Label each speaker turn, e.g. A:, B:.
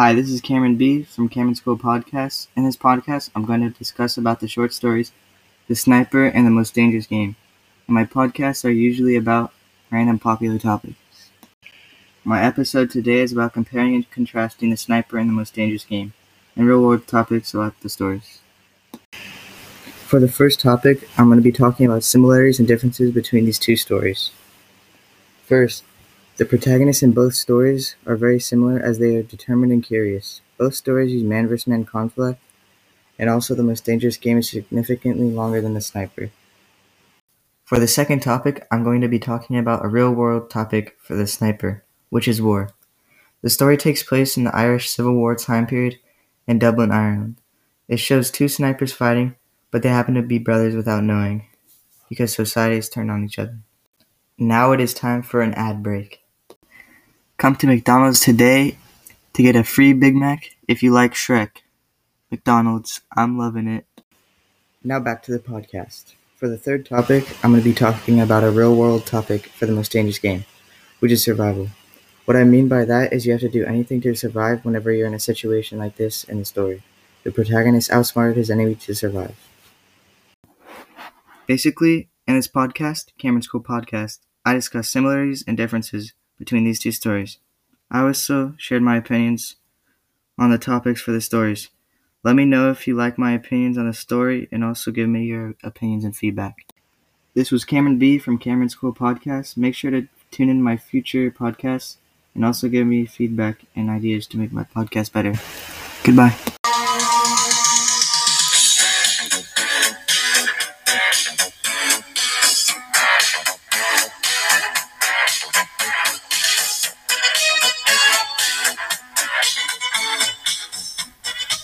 A: Hi, this is Cameron B from Cameron School Podcast. In this podcast, I'm going to discuss about the short stories, The Sniper, and The Most Dangerous Game. And my podcasts are usually about random popular topics. My episode today is about comparing and contrasting The Sniper and The Most Dangerous Game, and real world topics about the stories. For the first topic, I'm going to be talking about similarities and differences between these two stories. First, the protagonists in both stories are very similar as they are determined and curious. Both stories use man vs. man conflict, and also the most dangerous game is significantly longer than the sniper. For the second topic, I'm going to be talking about a real world topic for the sniper, which is war. The story takes place in the Irish Civil War time period in Dublin, Ireland. It shows two snipers fighting, but they happen to be brothers without knowing, because societies turn on each other. Now it is time for an ad break. Come to McDonald's today to get a free Big Mac if you like Shrek. McDonald's, I'm loving it. Now back to the podcast. For the third topic, I'm going to be talking about a real world topic for the most dangerous game, which is survival. What I mean by that is you have to do anything to survive whenever you're in a situation like this in the story. The protagonist outsmarted his enemy to survive. Basically, in this podcast, Cameron School Podcast, I discuss similarities and differences between these two stories. I also shared my opinions on the topics for the stories. Let me know if you like my opinions on the story and also give me your opinions and feedback. This was Cameron B from Cameron School Podcast. Make sure to tune in my future podcasts and also give me feedback and ideas to make my podcast better. Goodbye.